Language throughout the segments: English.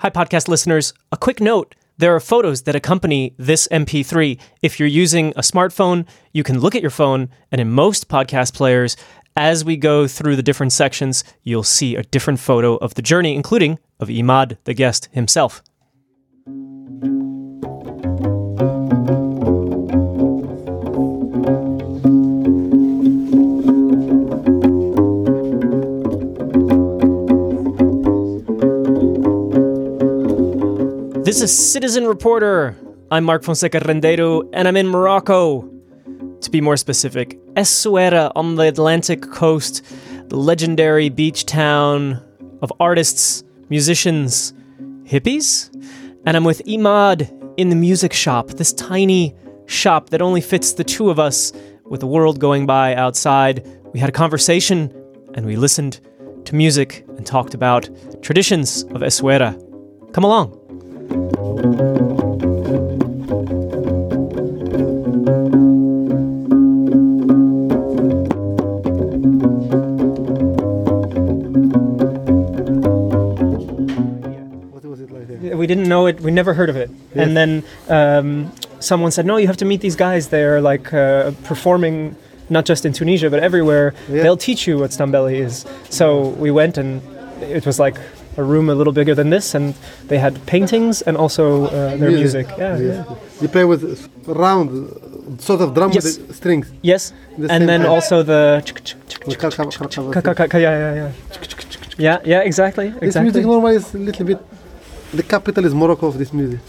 Hi, podcast listeners. A quick note there are photos that accompany this MP3. If you're using a smartphone, you can look at your phone, and in most podcast players, as we go through the different sections, you'll see a different photo of the journey, including of Imad, the guest himself. This is Citizen Reporter. I'm Mark Fonseca Rendeiro, and I'm in Morocco. To be more specific, Essaouira on the Atlantic coast, the legendary beach town of artists, musicians, hippies. And I'm with Imad in the music shop, this tiny shop that only fits the two of us with the world going by outside. We had a conversation and we listened to music and talked about traditions of Essaouira. Come along. We didn't know it. We never heard of it. Yes. And then um, someone said, "No, you have to meet these guys. They're like uh, performing not just in Tunisia but everywhere. Yeah. They'll teach you what Stambeli is." So we went, and it was like a room a little bigger than this, and they had paintings and also uh, their music. Yeah, Yes. yeah. You play with round sort of drum Yes. with the strings. Yes, The and then time. also the. Yeah, yeah, yeah. Yeah, yeah, exactly, This music normally is a little bit. The capital is Morocco of this music.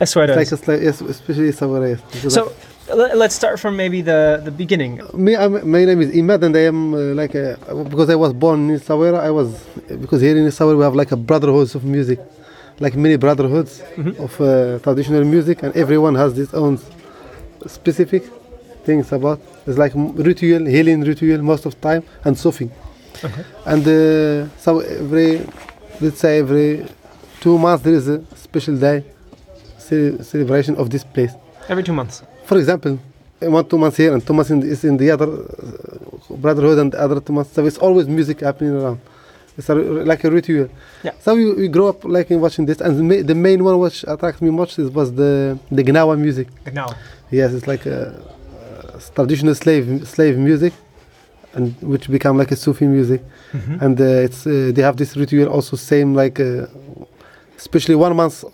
It's like, like yes, especially Savares. So let's start from maybe the the beginning. me, I'm, my name is Imad, and I am uh, like a, because I was born in Sawera. I was because here in Sawera we have like a brotherhoods of music, like many brotherhoods Mhm. of uh, traditional music, and everyone has its own specific things about. It's like ritual, healing ritual most of time, and Sufi. Okay. And uh, so every, let's say every two months there is a special day celebration of this place. Every two months. For example, one two months here and two months in the, is in the other uh, brotherhood and the other two months. So it's always music happening around. It's a, like a ritual. Yeah. So we, we grow up like in watching this, and the, ma- the main one which attracted me much is, was the the Gnawa music. Now. Yes, it's like a, uh traditional slave slave music, and which become like a Sufi music. Mm-hmm. And uh, it's uh, they have this ritual also same like, uh, especially one month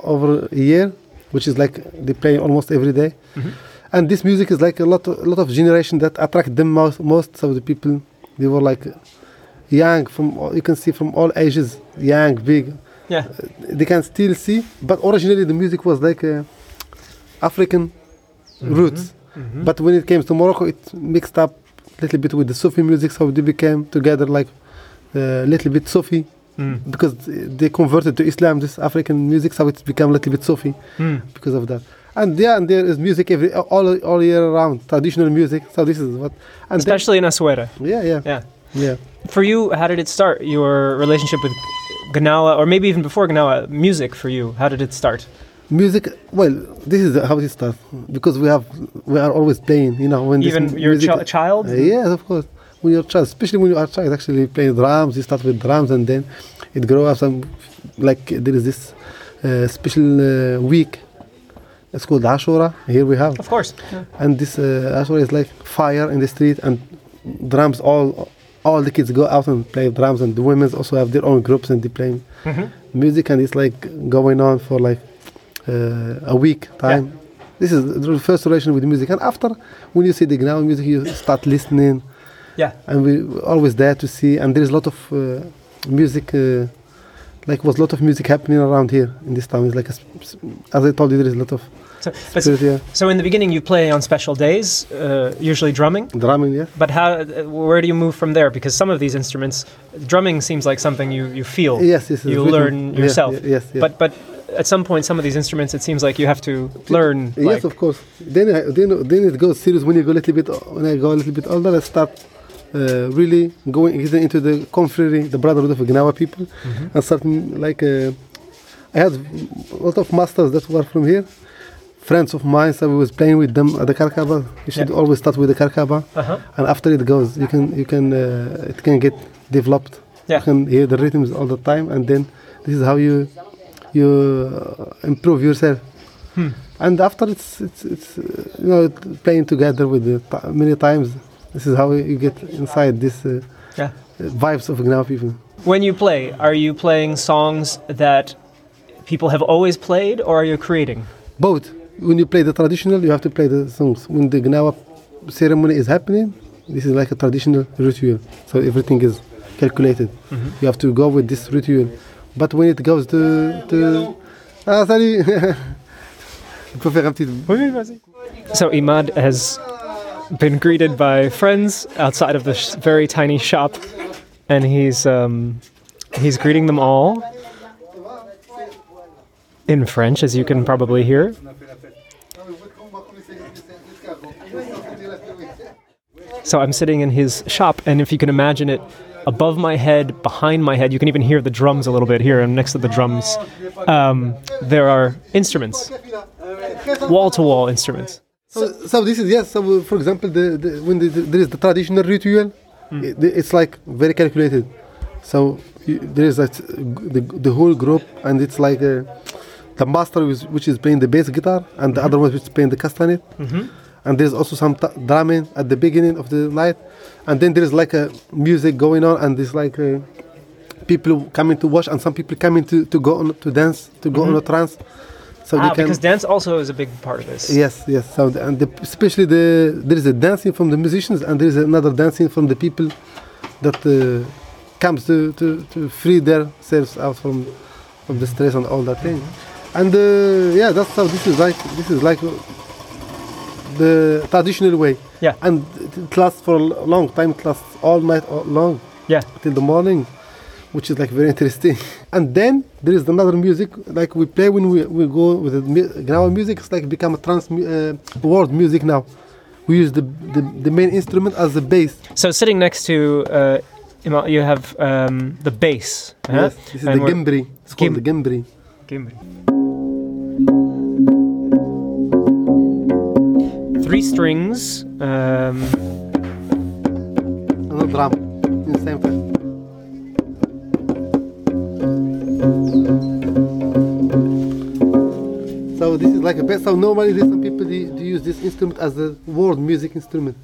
over a year, which is like they play almost every day. Mhm. And this music is like a lot of, a lot of generation that attract them most. Most of the people they were like young from all- you can see from all ages, young, big. Yeah. They can still see, but originally the music was like uh, African roots. Mhm. But when it came to Morocco, it mixed up a little bit with the Sufi music, so they became together like a little bit Sufi Mm. because they converted to Islam, this African music, so it's become a little bit Sufi Mm. because of that. And yeah, and there is music every all all year round, traditional music. So this is what, and then- Especially in Essaouira. yeah, yeah, Yeah. yeah. For you, how did it start? Your relationship with Gnawa, or maybe even before Gnawa, music for you. How did it start? Music. Well, this is how it starts because we have we are always playing. You know, when Even your music, chi- child? Uh, yes, of course. When you're a child, especially when you are a child, actually playing drums, you start with drums and then it grows up. Some like there is this uh, special uh, week. It's called Ashura. Here we have, Of course. Yeah. and this uh, Ashura is like fire in the street and drums. All all the kids go out and play drums, and the women also have their own groups and they play Mhm. music, and it's like going on for like uh, a week time. This is the first relation with music, and after when you see the Gnawa music, you start listening Yeah. and we were always there to see and there's a lot of uh, music uh, like was a lot of music happening around here in this town it's like a, as i told you there is a lot of So, but, spirit here so in the beginning, you play on special days, uh, usually drumming. drumming yeah But how? Uh, where do you move from there? Because some of these instruments, drumming seems like something you, you feel. yes yes You learn yourself. yeah, yes yes But but at some point, some of these instruments, it seems like you have to learn. yes like, of course then I, then then it goes serious when you go a little bit when i go a little bit older i start uh, really going getting into the confrérie the brotherhood of the Gnawa people Mhm. and starting like uh, I had a lot of masters that were from here, friends of mine. So we was playing with them at the Karkaba. You should Yeah. always start with the Karkaba, Uh-huh. and after it goes, you can you can uh, it can get developed. Yeah. You can hear the rhythms all the time, and then this is how you you uh, improve yourself. Hmm. And after it's it's, it's uh, you know playing together with the t- many times. This is how you get inside this uh, Yeah. vibes of Gnawa people. When you play, are you playing songs that people have always played, or are you creating? Both. When you play the traditional, you have to play the songs. When the Gnawa ceremony is happening, this is like a traditional ritual. So everything is calculated. You have to go with this ritual. But when it goes to to ah salut. Il faut faire un petit. So Imad has been greeted by friends outside of this very tiny shop, and he's um, he's greeting them all in French, as you can probably hear. So I'm sitting in his shop, and if you can imagine it, above my head, behind my head, you can even hear the drums a little bit here, and next to the drums, um, there are instruments, wall to wall instruments. So, so this is yes. So uh, for example, the, the when the, the, there is the traditional ritual, it, it's like very calculated. So you, there is the, the whole group, and it's like uh, the master which, which is playing the bass guitar, and the other one which is playing the castanet. And there's also some t- drumming at the beginning of the night, and then there is like a music going on, and there's like uh, people coming to watch, and some people coming to, to go on to dance, to go on a trance. So Ah, because dance also is a big part of this. Yes, yes. So the- and the, especially the there is a dancing from the musicians and there is another dancing from the people that uh, comes to, to, to free themselves out from from the stress and all that thing. And uh, yeah, that's how this is like. This is like the traditional way. Yeah. And it, lasts for a long time. It lasts all night all long Yeah. till the morning, which is like very interesting. And then there is another music like we play when we, we go with the mu- music. It's like become a trans uh, world music now. We use the, the the main instrument as the bass. So sitting next to uh, you have um, the bass. huh? Yes, this is And the gimbri. It's called Gim- the gimbri. Gimbri. Three strings. Um, And a drum in the same. So this is like a bass. So normally there's some people they, they use this instrument as a world music instrument.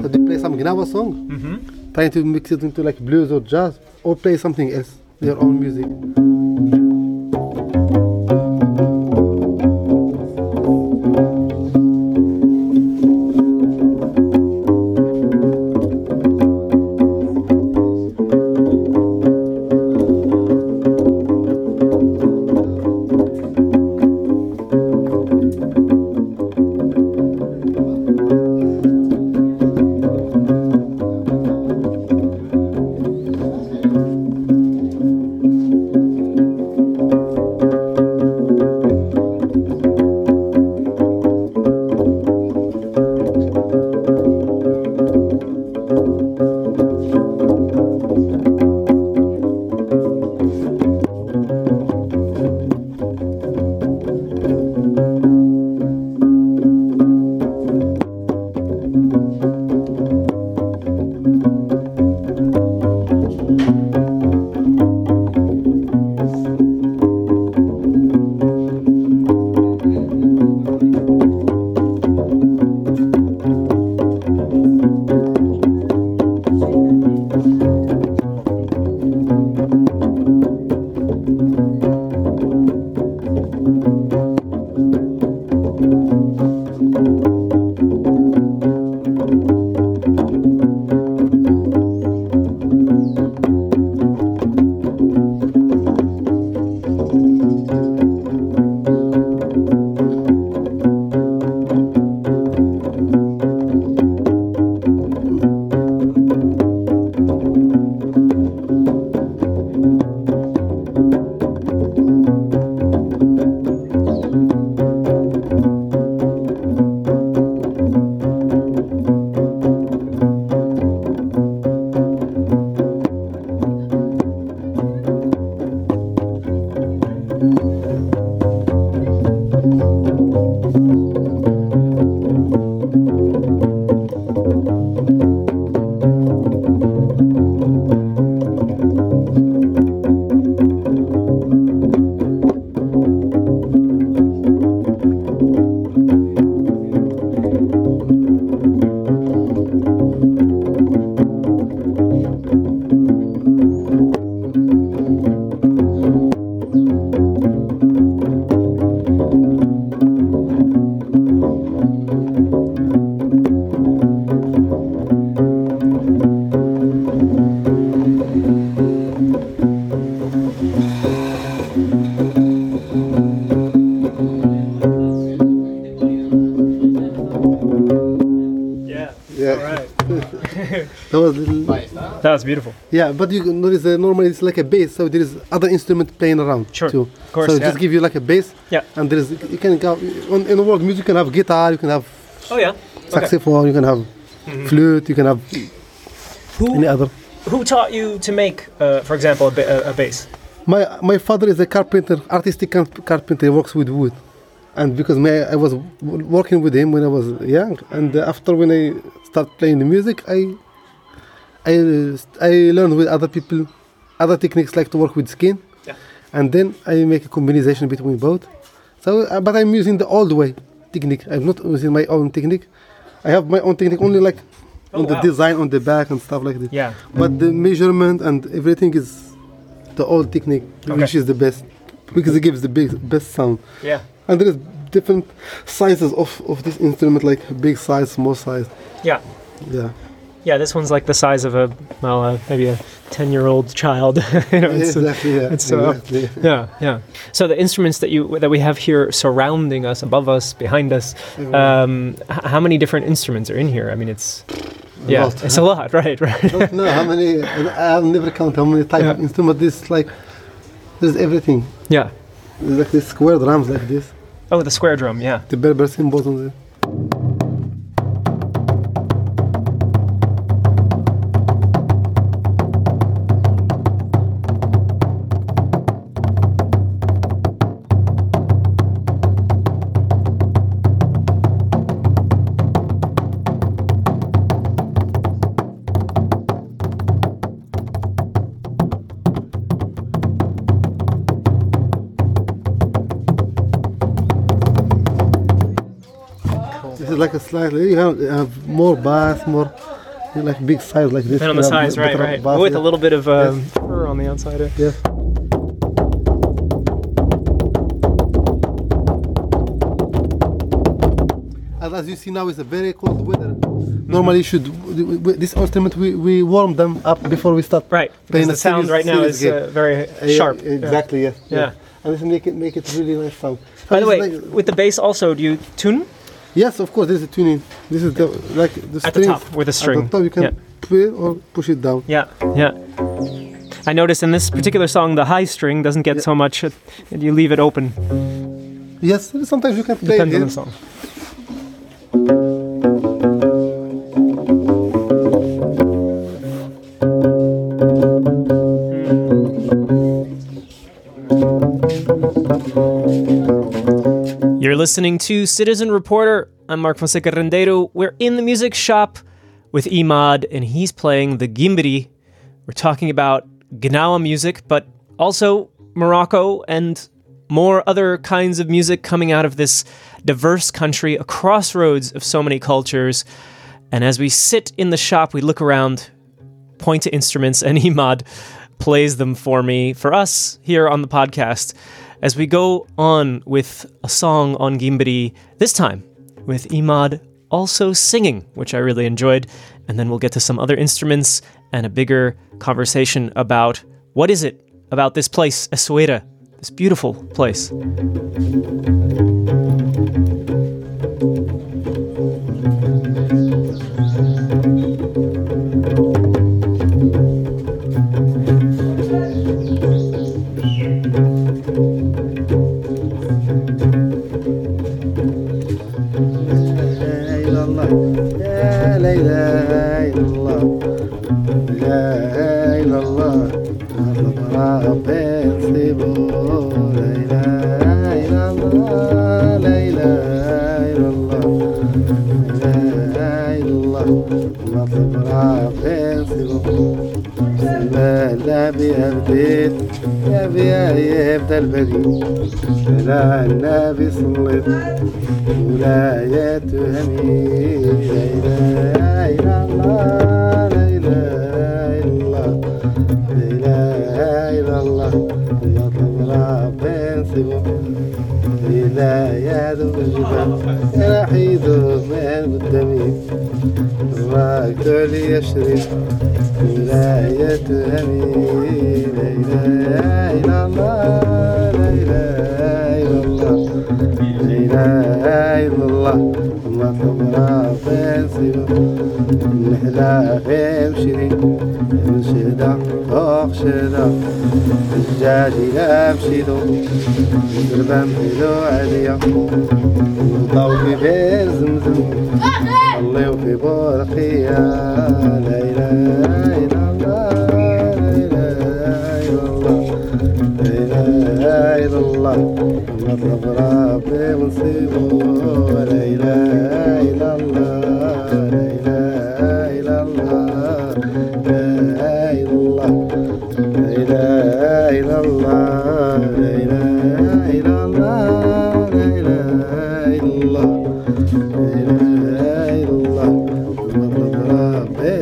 So they play some Gnawa song. mhm. trying to mix it into like blues or jazz or play something else, their own music. Yeah, but you notice uh, normally it's like a bass, so there is other instrument playing around Sure, too. of course, so yeah. just give you like a bass. Yeah. And there is you can go on, in the world music. You can have guitar, you can have Oh yeah. saxophone, you can have flute, you can have Who any other. who taught you to make, uh, for example, a, ba- a, a bass? My my father is a carpenter, artistic car- carpenter. He works with wood, and because my, I was w- working with him when I was young, and uh, after when I start playing the music, I I I learned with other people, other techniques like to work with skin, Yeah. and then I make a combination between both. So, uh, but I'm using the old way technique. I'm not using my own technique. I have my own technique only like Oh, on the design on the back and stuff like that. Yeah. But the measurement and everything is the old technique, Okay. which is the best because it gives the big, best sound. Yeah. And there is different sizes of, of this instrument, like big size, small size. Yeah. Yeah, Yeah. This one's like the size of a well, uh, maybe a ten-year-old child. you know, it's, uh, exactly. Yeah, it's, uh, exactly. yeah, yeah. So the instruments that you that we have here surrounding us, above us, behind us, um, how many different instruments are in here? I mean, it's A yeah, lot. it's a lot, right? Right. I don't know how many. I've never counted how many type of instruments. This like there's everything. yeah. There's like this square drums like this. Oh, the square drum. Yeah. The Berber symbols on there. You have, have more bass, more like big size like this. And on the sides, right, right. bass, With yeah. a little bit of um, fur on the outside. uh, Yes. And as you see now, it's a very cold weather. Normally, you should this instrument we, we warm them up before we start. Right. Playing Because the sound right now is uh, very Uh, sharp. Yeah. Exactly. Yeah. Yeah. And this make it make it really nice sound. By the way, like- with the bass also, do you tune yes, of course, there's a tuning. This is the like the at the top with a string? At the top, you can Yeah. play it or push it down. Yeah, yeah. I noticed in this particular song, the high string doesn't get so much. uh, You leave it open. Yes, sometimes you can play Depends it on the song. Listening to Citizen Reporter. I'm Mark Fonseca Rendeiro. We're in the music shop with Imad, and he's playing the gimbri. We're talking about Gnawa music, but also Morocco and more other kinds of music coming out of this diverse country, a crossroads of so many cultures. And as we sit in the shop, we look around, point to instruments, and Imad plays them for me, for us here on the podcast, as we go on with a song on Gimbri, this time with Imad also singing, which I really enjoyed. And then we'll get to some other instruments and a bigger conversation about what is it about this place, Essaouira, this beautiful place. يا بديت يا بيا بدا البريد على النبي صليت ولا يتهمي لا اله الا الله الجبال. والجبال راح يدور من قدامي راكت عليا شريف ولاية هني ما فاسد الحلا فمشري مشدة فوق شدة الجاجي لا مشيدو الزربة مهلو عليا وطاوكي في زمزم الله وفي برقية لا إله إلا إلا الله. نطلب ربي ونصيبه لا إله إلا الله. لا إله إلا الله. لا إله إلا الله. لا إله إلا الله. لا إله إلا الله. لا إله إلا الله. نطلب ربي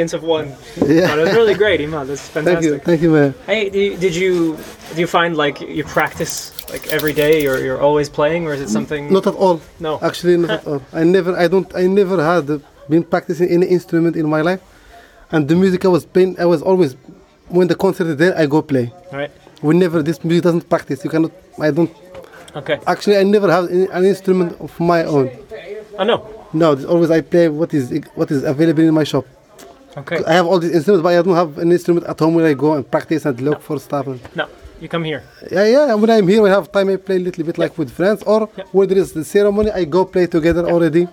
Thank you, man. Audience of one. Yeah. Oh, that's really great, Imad. That's fantastic. Thank you. Thank you, man. Hey, do you, did you do you find like you practice like every day, or you're always playing, or is it something? Not at all. No. Actually, not at all. I never, I don't, I never had been practicing any instrument in my life, and the music I was playing, I was always, when the concert is there, I go play. Right. We never, this music doesn't practice. You cannot, I don't. Okay. Actually, I never have an instrument of my own. Oh no. No, it's always I play what is what is available in my shop. Okay. I have all these instruments, but I don't have an instrument at home where I go and practice and look for stuff. No. You come here. yeah, yeah. When I'm here, I have time. I play a little bit like with friends, or where there is the ceremony, I go play together already.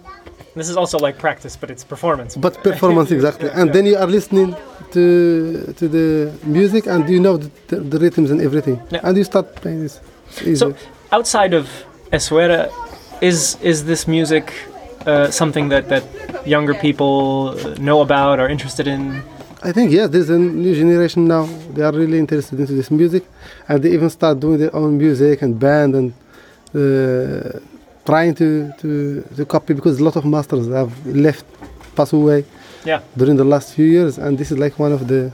This is also like practice, but it's performance. But performance exactly, and then you are listening to to the music, and you know the, the, the rhythms and everything, Yeah. and you start playing this. So, outside of Essaouira, is is this music uh, something that that younger people know about, are interested in? I think yes, there's a new generation now. They are really interested into this music, and they even start doing their own music and band and uh, trying to, to to copy because a lot of masters have left, pass away Yeah. during the last few years, and this is like one of the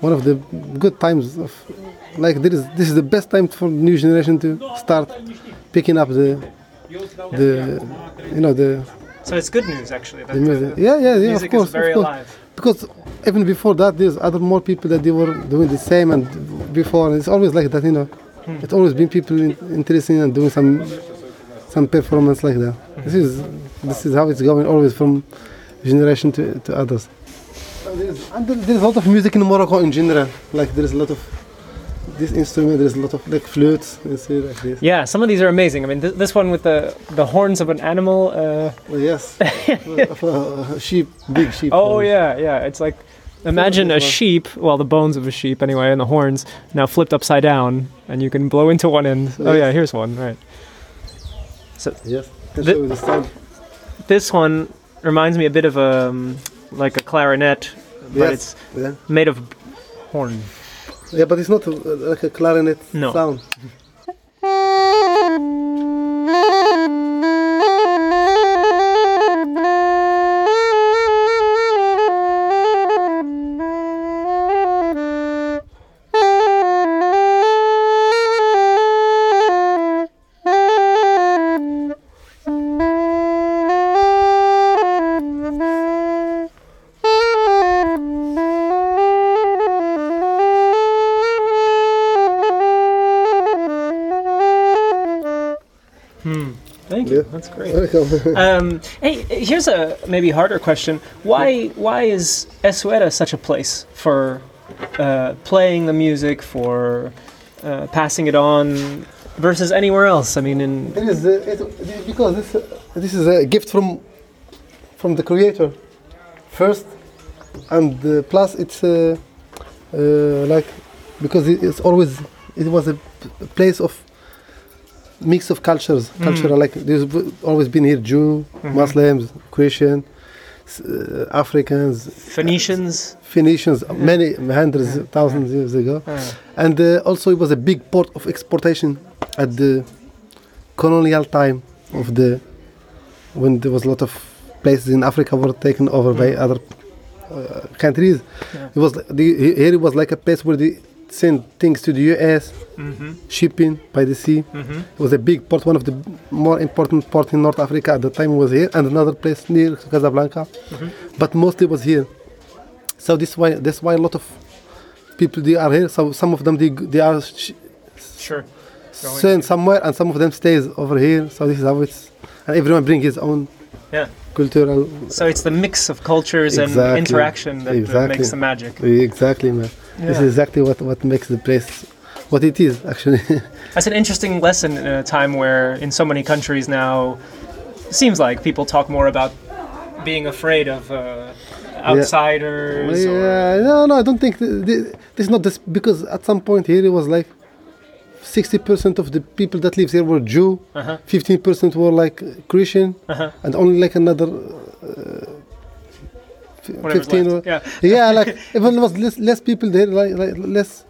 one of the good times of like there is this is the best time for new generation to start picking up the the you know the So it's good news actually. That the the, music. the Yeah, yeah, yeah. Of course, is very of course. alive. because even before that, there's other more people that they were doing the same and before. And it's always like that, you know. Hmm. It's always been people in, interested in doing some some performance like that. Hmm. This is this is how it's going always from generation to, to others. And there- there's a lot of music in Morocco in general. Like there's a lot of this instrument. There's a lot of like flutes. You see like this. Yeah, some of these are amazing. I mean, th- this one with the the horns of an animal. Uh, Oh, yes. of a sheep, big sheep. oh yeah, yeah. It's like imagine a sheep, well, the bones of a sheep anyway, and the horns now flipped upside down, and you can blow into one end. Oh yeah, here's one. Right. So Yes. Can The- show you the sound. This one reminds me a bit of a um, like a clarinet, but Yes. it's Yeah. made of horn. Yeah, but it's not uh, like a clarinet No. sound. Thank Yeah. you. That's great. Welcome. Um, hey, here's a maybe harder question. Why why is Essaouira such a place for uh, playing the music, for uh, passing it on, versus anywhere else? I mean, in It is uh, it, because this uh, this is a gift from from the creator first, and uh, plus it's uh, uh, like because it, it's always it was a place of mix of cultures, cultural like there's always been here Jew, Muslims, Christian, uh, Africans, Phoenicians. Phoenicians, many hundreds, thousands years ago. And uh, also, it was a big port of exportation at the colonial time of the when there was a lot of places in Africa were taken over by other uh, countries. Yeah. It was the, here. It was like a place where they sent things to the U.S. mhm, shipping by the sea. mhm. It was a big port, one of the more important ports in North Africa at the time was here, and another place near Casablanca, but mostly was here. So this why that's why a lot of people they are here. So some of them they they are sh- Sure. Sent somewhere, and some of them stays over here. So this is how it's, and everyone bring his own Yeah. Cultural. So it's the mix of cultures and interaction that Exactly. makes the magic. Exactly, man. This is exactly what what makes the place what it is actually. That's an interesting lesson in a time where, in so many countries now, seems like people talk more about being afraid of uh, outsiders. Or, Yeah, no, no, I don't think th- th- this is not this because at some point here it was like sixty percent of the people that lives here were Jew, Uh-huh. 15 percent were like Christian, Uh-huh. and only like another uh, f- fifteen. left. Were, Yeah. yeah, like even there was less, less people there, like, like less.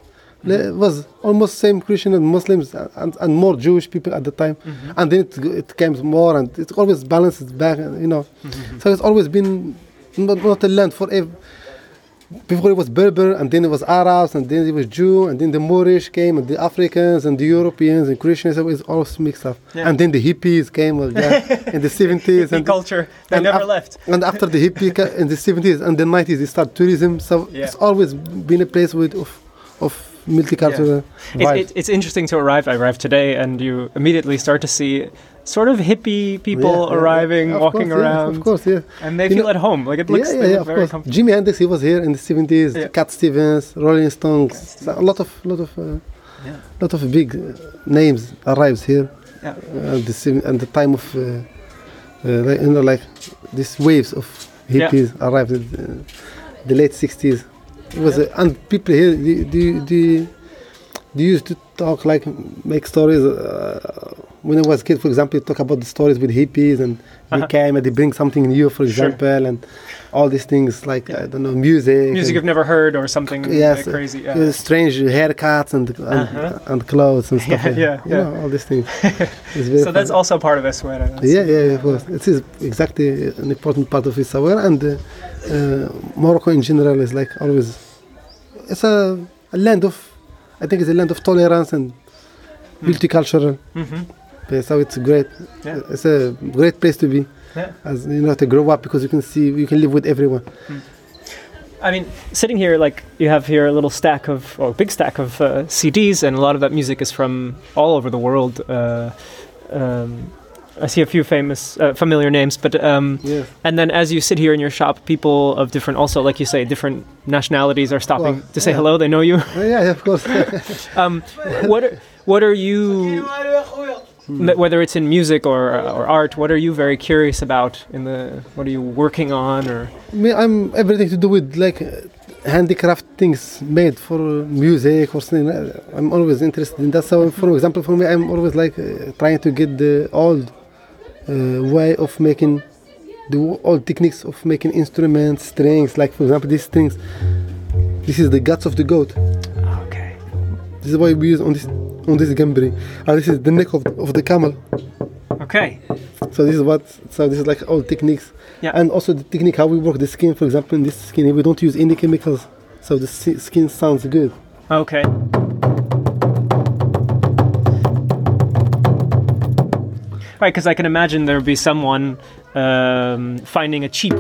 le- was almost same Christian and Muslims and, and more Jewish people at the time, Mm-hmm. and then it, it came more and it always balances back, you know. Mm-hmm. So it's always been not, not a land for ev- before it was Berber and then it was Arabs and then it was Jew and then the Moorish came and the Africans and the Europeans and Christians so it's all mixed up Yeah. and then the hippies came well, yeah, in the 70s Hippie and culture that and never left. and after the hippie in the 70s and the 90s it started tourism so Yeah. it's always been a place with of, of multicultural It's, vibes. it, it's interesting to arrive. I arrived today, and you immediately start to see sort of hippie people Yeah, yeah, arriving, yeah. Walking course, yeah, around, of course yeah and they You feel know- at home. Like it looks, yeah, yeah, yeah, of very course. comfortable. Jimi Hendrix, he was here in the 70s. Yeah. Cat Stevens, Rolling Stones, so a lot of, lot of, uh, Yeah. lot of big uh, names arrives here. Yeah. Uh, the sim- and the time of, uh, uh, you know, like these waves of Yeah. hippies arrived in uh, the late 60s. It was, Yeah. uh, and people here, they, they, they, they used to talk like make stories. Uh, when I was a kid, for example, you talk about the stories with hippies and they Uh-huh. came and they bring something new, for Sure. example, and all these things like Yeah. I don't know music, Music you've never heard or something Yes, like crazy. uh, Yeah. strange haircuts and and, Uh-huh. and clothes and stuff. Yeah, yeah. Yeah. know, all these things. So that's also part of Essaouira. Yeah, yeah, of course. It is exactly an important part of Essaouira and uh, uh, Morocco in general is like always. It's a, a land of, I think it's a land of tolerance and Hmm. multicultural. Mhm. Uh, So it's great. Yeah. It's a great place to be. Yeah. As you know, to grow up because you can see, you can live with everyone. I mean, sitting here, like you have here a little stack of, or a big stack of uh, CDs, and a lot of that music is from all over the world. Uh, um, I see a few famous, uh, familiar names, but um, Yes. and then as you sit here in your shop, people of different, also like you say, different nationalities are stopping Well, to say yeah. hello. They know you. Yeah, of course. um, what are, what are you? M- Whether it's in music or or art, what are you very curious about in the? What are you working on or? Me, I'm everything to do with like uh, handicraft things made for music or something. uh, I'm always interested in that. So, for example, for me, I'm always like uh, trying to get the old uh, way of making the old techniques of making instruments, strings. Like for example, these strings. This is the guts of the goat. Okay. This is why we use on this on this gambri. And this is the neck of, of the camel. Okay. So this is what. So this is like old techniques. Yeah. And also the technique how we work the skin. For example, in this skin, we don't use any chemicals, so the skin sounds good. Okay. Right, because I can imagine there would be someone um, finding a cheap,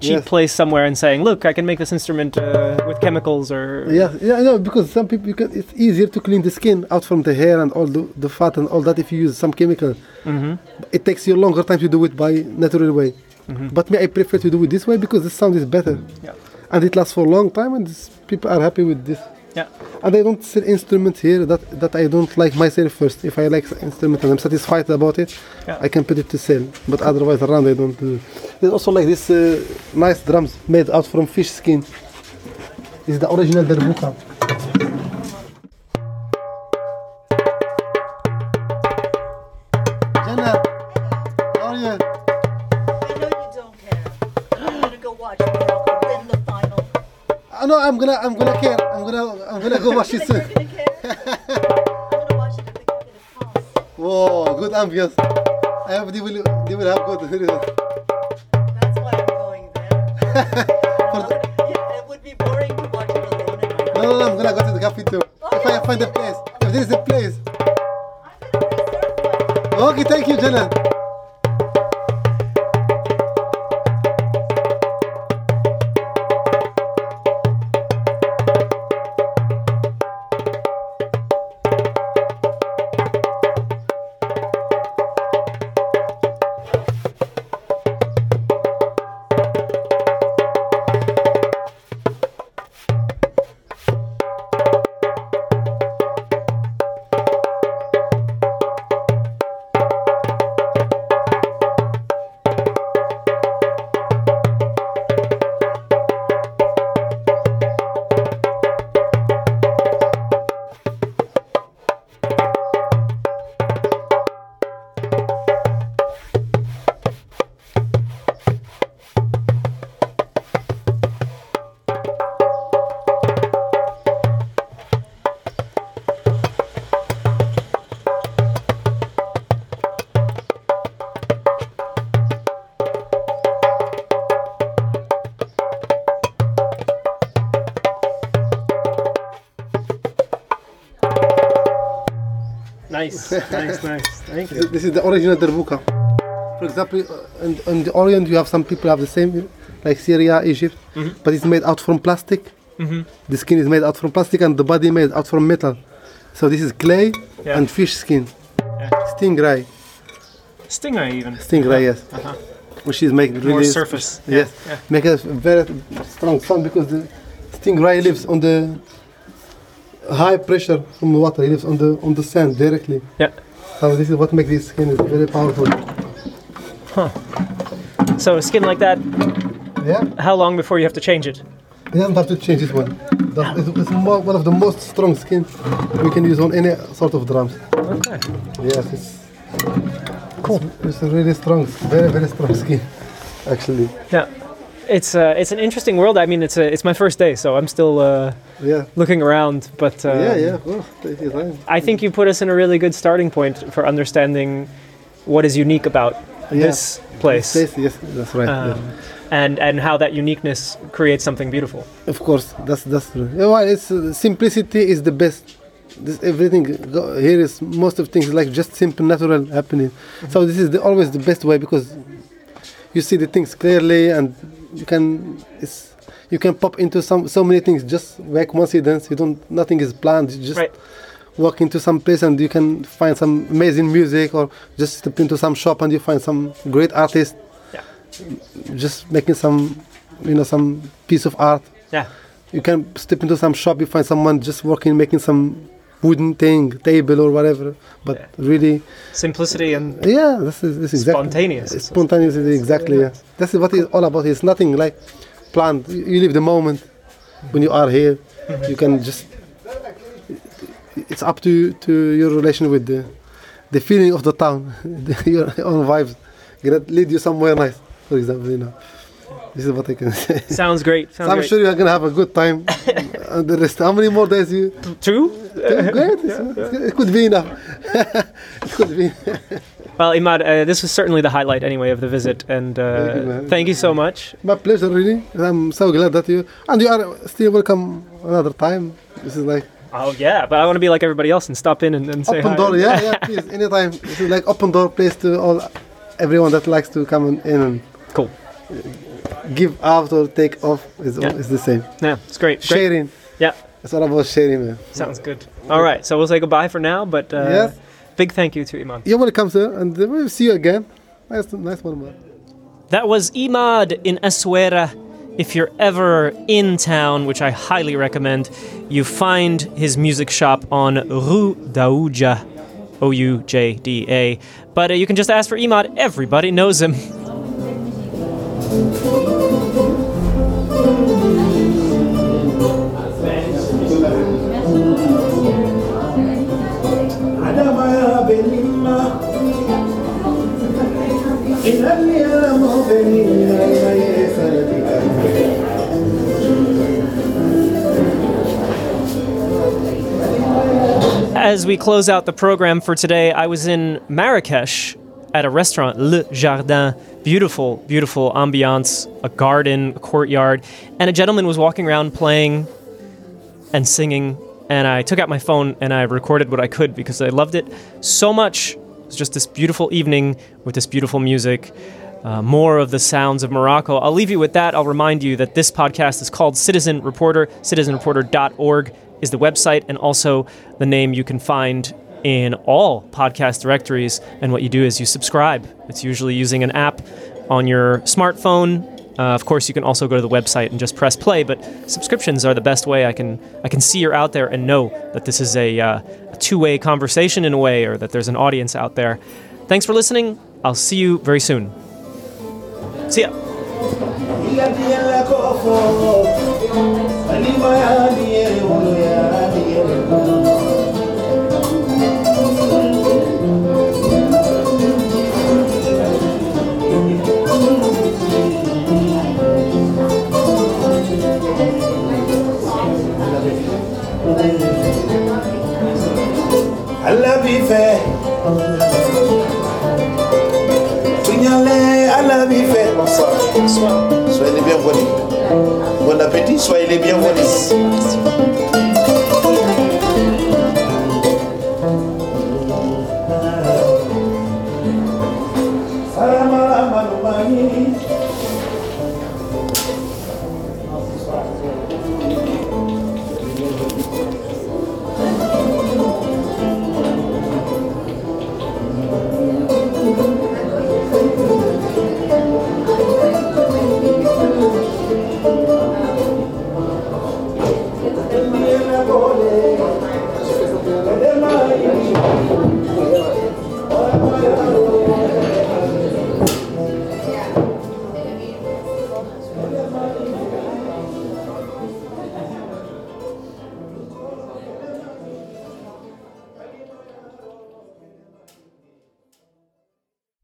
cheap Yes. place somewhere and saying, "Look, I can make this instrument uh, with chemicals." Or Yeah, yeah, no, because some people can, it's easier to clean the skin out from the hair and all the, the fat and all that if you use some chemical. hmm It takes you a longer time to do it by natural way. Mhm. But me, I prefer to do it this way because the sound is better. Yeah. And it lasts for a long time, and this, people are happy with this. Yeah. And I don't sell instruments here that, that I don't like myself first. If I like the instrument and I'm satisfied about it, Yeah. I can put it to sell. But otherwise, around I don't do. There's also like this uh, nice drums made out from fish skin. This is the original derbuka. Jenna, how are you? I know you don't care. I'm gonna go watch the final. I know I'm gonna, I'm gonna care. I'm gonna, I'm gonna go watch it You're soon. gonna care? I'm gonna watch it at the Cafe de France. Whoa, good ambience. I hope they will, they will have good. That's why I'm going there. I'm not gonna- yeah, it would be boring to watch it alone in my No, no, no, I'm gonna go to the cafe too. Oh, if I find a place, if there is a place. I'm gonna reserve one. Okay, thank you, Jenna. Nice, nice, nice. Thank you. This is the original derbuka. For example, uh, in, in the Orient, you have some people have the same, like Syria, Egypt, but it's made out from plastic. Mhm. The skin is made out from plastic, and the body made out from metal. So this is clay Yeah. and fish skin. Yeah. Stingray, Stingray even. stingray, yes. Uh-huh. Which is making really More surface. Yes, Yeah. make a very strong sound because the stingray lives on the high pressure from the water. He lives on the on the sand directly. Yeah. So this is what makes this skin is very powerful. Huh. So a skin like that, Yeah, how long before you have to change it? you don't have to change this one. That is it's more, one of the most strong skin we can use on any sort of drums. Okay. Yes, it's cool. It's, a really strong, very very strong skin, actually. Yeah. It's uh, it's an interesting world. I mean, it's a, it's my first day, so I'm still uh, Yeah, looking around. But uh, yeah, yeah. Well, take your time. I think you put us in a really good starting point for understanding what is unique about Yeah. this place, Yes, yes, that's right. yeah. um, and and how that uniqueness creates something beautiful. Of course, that's that's true. Yeah, well, it's uh, simplicity is the best. This everything go, here is most of things like just simple, natural happening. So this is the, always the best way because you see the things clearly, and you can it's you can pop into some so many things just like coincidence. You don't nothing is planned. You just Right. walk into some place and you can find some amazing music, or just step into some shop and you find some great artist Yeah. just making some you know some piece of art Yeah. you can step into some shop you find someone just working making some wooden thing table or whatever but Yeah. really Simplicity and yeah this is this is exactly Spontaneous. it's spontaneous exactly yeah. that's what it's all about it's nothing like planned. You you live the moment when you are here. Mm-hmm. You can just it's up to to your relation with the the feeling of the town your own vibes. Gonna lead you somewhere nice for example you know this is what i can say sounds great. so i'm great. sure you're gonna have a good time and the rest how many more days you Two? Great. It's- It could be enough. it could be. Well, Imad, uh, this was certainly the highlight anyway of the visit, and uh, Thank you, thank you so much. My pleasure, really. I'm so glad that you and you are still welcome another time. This is like Oh yeah, but I want to be like everybody else and stop in and, and say open hi. door. Yeah, yeah. Please, anytime. This is like open door place to all everyone that likes to come in and Cool. Give out or take off. Is Yeah. is the same. Yeah, it's great. great. Sharing. Yeah, It's all about sharing, man. sounds good. All right, so we'll say goodbye for now, but uh, Yes. big thank you to Imad. You're welcome, sir, and we'll see you again. Nice, nice one, man. That was Imad in Essaouira. If you're ever in town, which I highly recommend, you find his music shop on Rue Daouja, O U J D A. But uh, you can just ask for Imad, everybody knows him. As we close out the program for today, I was in Marrakesh at a restaurant, Le Jardin. Beautiful, beautiful ambiance, a garden, a courtyard, and a gentleman was walking around playing and singing. And I took out my phone and I recorded what I could because I loved it so much. It was just this beautiful evening with this beautiful music. Uh, more of the sounds of Morocco. I'll leave you with that. I'll remind you that this podcast is called Citizen Reporter. CitizenReporter.org is the website and also the name you can find in all podcast directories. And what you do is you subscribe. It's usually using an app on your smartphone. Uh, of course, you can also go to the website and just press play. But subscriptions are the best way I can I can see you're out there and know that this is a, uh, a two-way conversation in a way, or that there's an audience out there. Thanks for listening. I'll see you very soon. See ya. Allah bi fẹ́ tunyale Allah bi fẹ́ Soyez les bienvenus. Bon appétit, soyez les bienvenus.